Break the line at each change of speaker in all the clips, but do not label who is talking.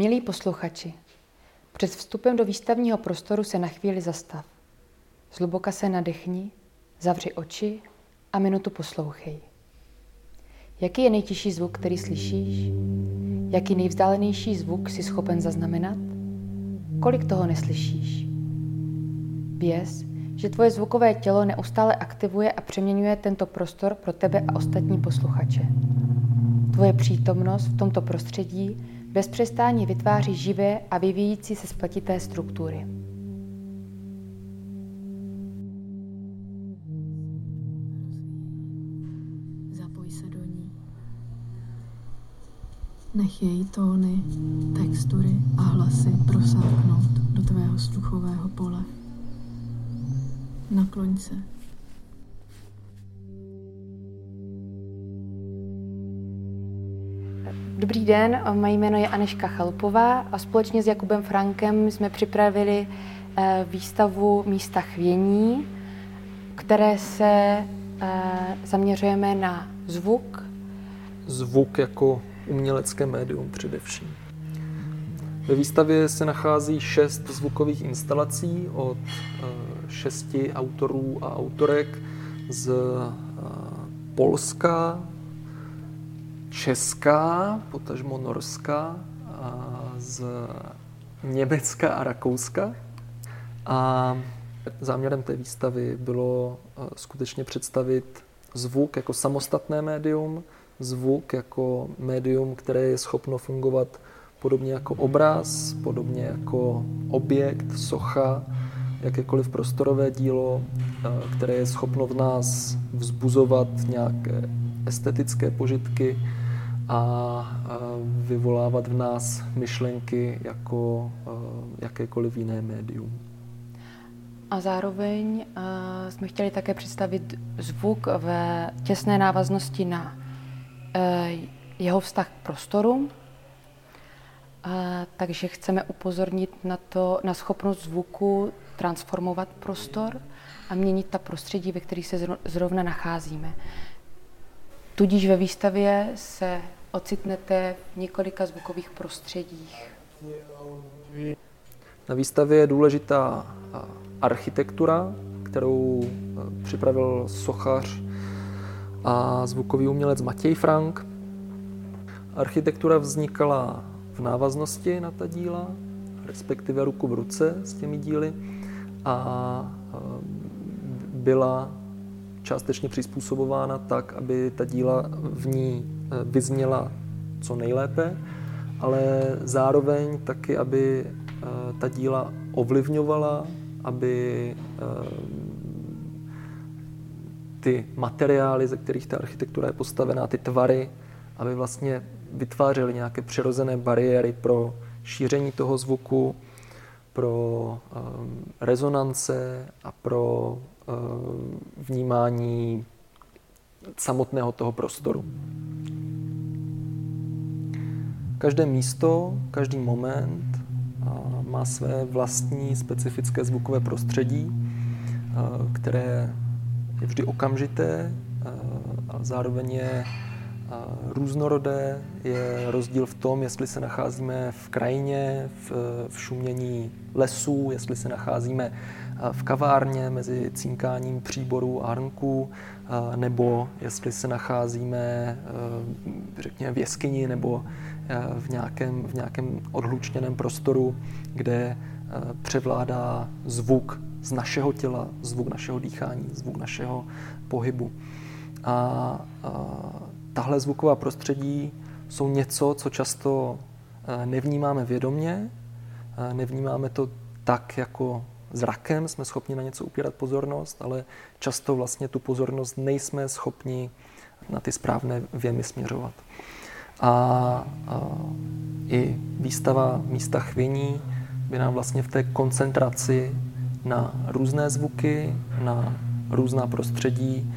Milí posluchači, před vstupem do výstavního prostoru se na chvíli zastav. Zluboka se nadechni, zavři oči a minutu poslouchej. Jaký je nejtěžší zvuk, který slyšíš? Jaký nejvzdálenější zvuk si schopen zaznamenat? Kolik toho neslyšíš? Věz, že tvoje zvukové tělo neustále aktivuje a přeměňuje tento prostor pro tebe a ostatní posluchače. Tvoje přítomnost v tomto prostředí bez přestání vytváří živé a vyvíjící se spletité struktury.
Zapoj se do ní. Nech její tóny, textury a hlasy prosáknout do tvého sluchového pole. Nakloň se.
Dobrý den, moje jméno je Aneška Chalupová a společně s Jakubem Frankem jsme připravili eh, výstavu Místa chvění, které se eh, zaměřujeme na zvuk.
Zvuk jako umělecké médium především. Ve výstavě se nachází šest zvukových instalací od eh, šesti autorů a autorek z Polska, Česká, potažmo Norska, z Německa a Rakouska. A záměrem té výstavy bylo skutečně představit zvuk jako samostatné médium, zvuk jako médium, které je schopno fungovat podobně jako obraz, podobně jako objekt, socha, jakékoliv prostorové dílo, které je schopno v nás vzbuzovat nějaké estetické požitky, a vyvolávat v nás myšlenky jako jakékoliv jiné médium.
A zároveň jsme chtěli také představit zvuk ve těsné návaznosti na e, jeho vztah k prostoru. Takže chceme upozornit na to, na schopnost zvuku transformovat prostor a měnit ta prostředí, ve kterých se zrovna nacházíme. Tudíž ve výstavě se ocitnete v několika zvukových prostředích.
Na výstavě je důležitá architektura, kterou připravil sochař a zvukový umělec Matěj Frank. Architektura vznikala v návaznosti na ta díla, respektive ruku v ruce s těmi díly a byla částečně přizpůsobována tak, aby ta díla v ní vyzněla co nejlépe, ale zároveň taky, aby eh, ta díla ovlivňovala, aby eh, ty materiály, ze kterých ta architektura je postavená, ty tvary, aby vlastně vytvářely nějaké přirozené bariéry pro šíření toho zvuku, pro rezonance a pro vnímání samotného toho prostoru. Každé místo, každý moment má své vlastní specifické zvukové prostředí, které je vždy okamžité, a zároveň je různorodé. Je rozdíl v tom, jestli se nacházíme v krajině, v, v šumění lesů, jestli se nacházíme v kavárně mezi cinkáním příborů a hrnků, nebo jestli se nacházíme, řekněme, v jeskyni nebo v nějakém, v nějakém odhlučněném prostoru, kde převládá zvuk z našeho těla, zvuk našeho dýchání, zvuk našeho pohybu. A, a tahle zvuková prostředí jsou něco, co často nevnímáme vědomně, nevnímáme to tak jako zrakem, jsme schopni na něco upírat pozornost, ale často vlastně tu pozornost nejsme schopni na ty správné věmy směřovat. A, a i výstava místa chvění by nám vlastně v té koncentraci na různé zvuky, na různá prostředí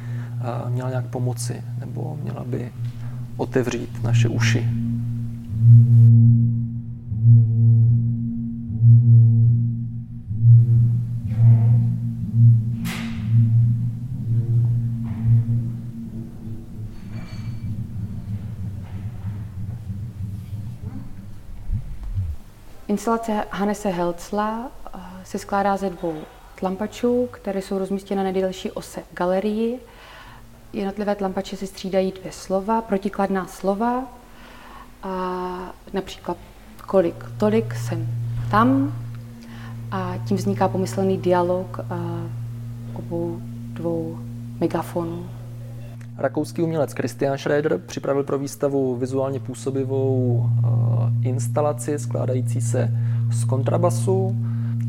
měla nějak pomoci, nebo měla by otevřít naše uši
Instalace Hannese Helcla eh, se skládá ze dvou tlampačů, které jsou rozmístěny na nejdelší ose v galerii. Jednotlivé tlampače si střídají dvě slova, protikladná slova, a například kolik, tolik, jsem tam. A tím vzniká pomyslný dialog eh, obou dvou megafonů.
Rakouský umělec Christian Schroeder připravil pro výstavu vizuálně působivou eh, instalaci skládající se z kontrabasu.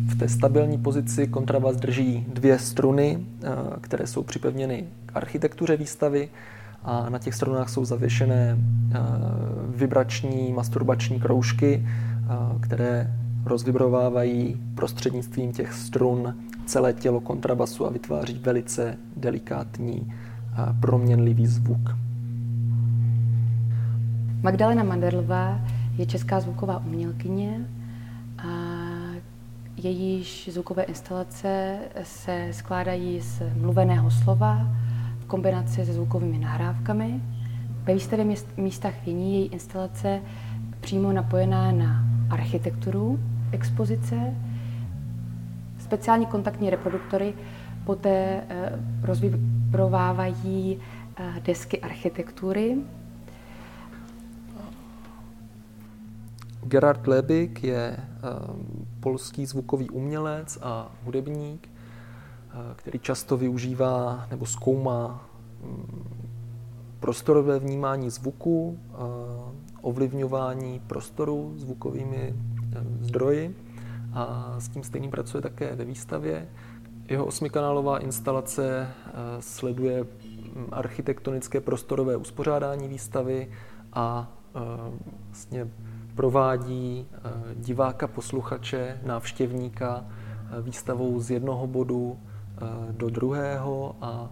V té stabilní pozici kontrabas drží dvě struny, eh, které jsou připevněny k architektuře výstavy a na těch strunách jsou zavěšené eh, vibrační masturbační kroužky, které rozvibrovávají prostřednictvím těch strun celé tělo kontrabasu a vytváří velice delikátní proměnlivý zvuk.
Magdalena Manderlová je česká zvuková umělkyně a jejíž zvukové instalace se skládají z mluveného slova v kombinaci se zvukovými nahrávkami. Ve výstavě místách viní její instalace přímo napojená na architekturu expozice, speciální kontaktní reproduktory poté eh, rozvibrovávají eh, desky architektury.
Gerard Lebik je eh, polský zvukový umělec a hudebník, který často využívá nebo zkoumá mm, prostorové vnímání zvuku, ovlivňování prostoru zvukovými zdroji a s tím stejným pracuje také ve výstavě. Jeho osmikanálová instalace eh, sleduje mm, architektonické prostorové uspořádání výstavy a eh, vlastně provádí eh, diváka, posluchače, návštěvníka výstavou z jednoho bodu do druhého a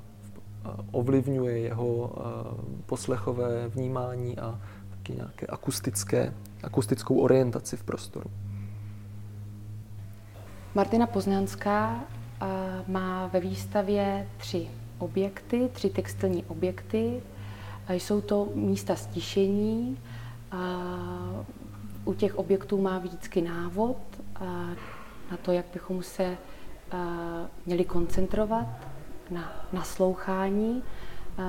ovlivňuje jeho poslechové vnímání a taky nějaké akustické, akustickou orientaci v prostoru.
Martina Poznánská má ve výstavě tři objekty, tři textilní objekty. Jsou to místa stišení. U těch objektů má vždycky návod na to, jak bychom se měli koncentrovat na naslouchání.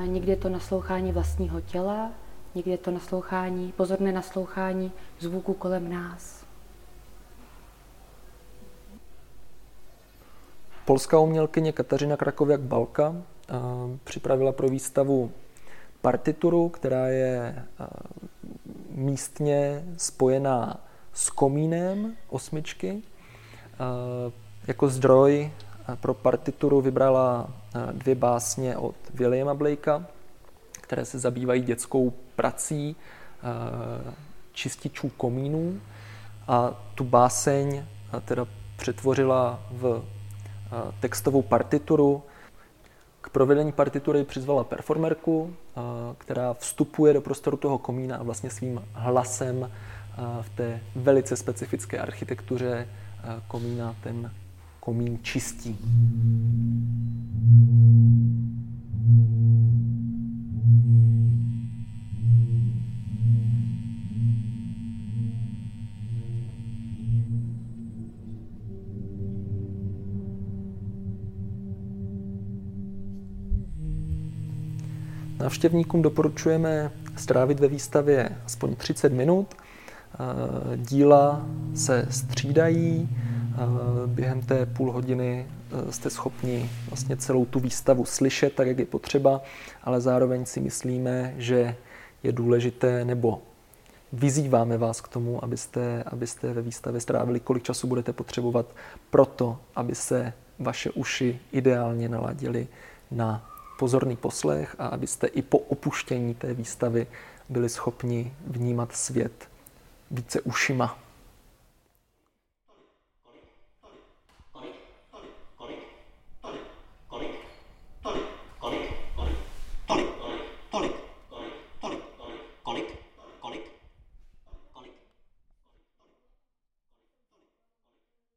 Někdy je to naslouchání vlastního těla, někdy je to naslouchání, pozorné naslouchání zvuku kolem nás.
Polská umělkyně Kateřina Krakoviak Balka připravila pro výstavu partituru, která je místně spojená s komínem osmičky. Jako zdroj pro partituru vybrala dvě básně od Williama Blakea, které se zabývají dětskou prací čističů komínů. A tu báseň teda přetvořila v textovou partituru. K provedení partitury přizvala performerku, která vstupuje do prostoru toho komína a vlastně svým hlasem v té velice specifické architektuře komína ten komín čistí. Návštěvníkům doporučujeme strávit ve výstavě aspoň 30 minut. Díla se střídají. Během té půl hodiny e, jste schopni vlastně celou tu výstavu slyšet tak, jak je potřeba, ale zároveň si myslíme, že je důležité nebo vyzýváme vás k tomu, abyste, abyste ve výstavě strávili, kolik času budete potřebovat pro to, aby se vaše uši ideálně naladily na pozorný poslech a abyste i po opuštění té výstavy byli schopni vnímat svět více ušima.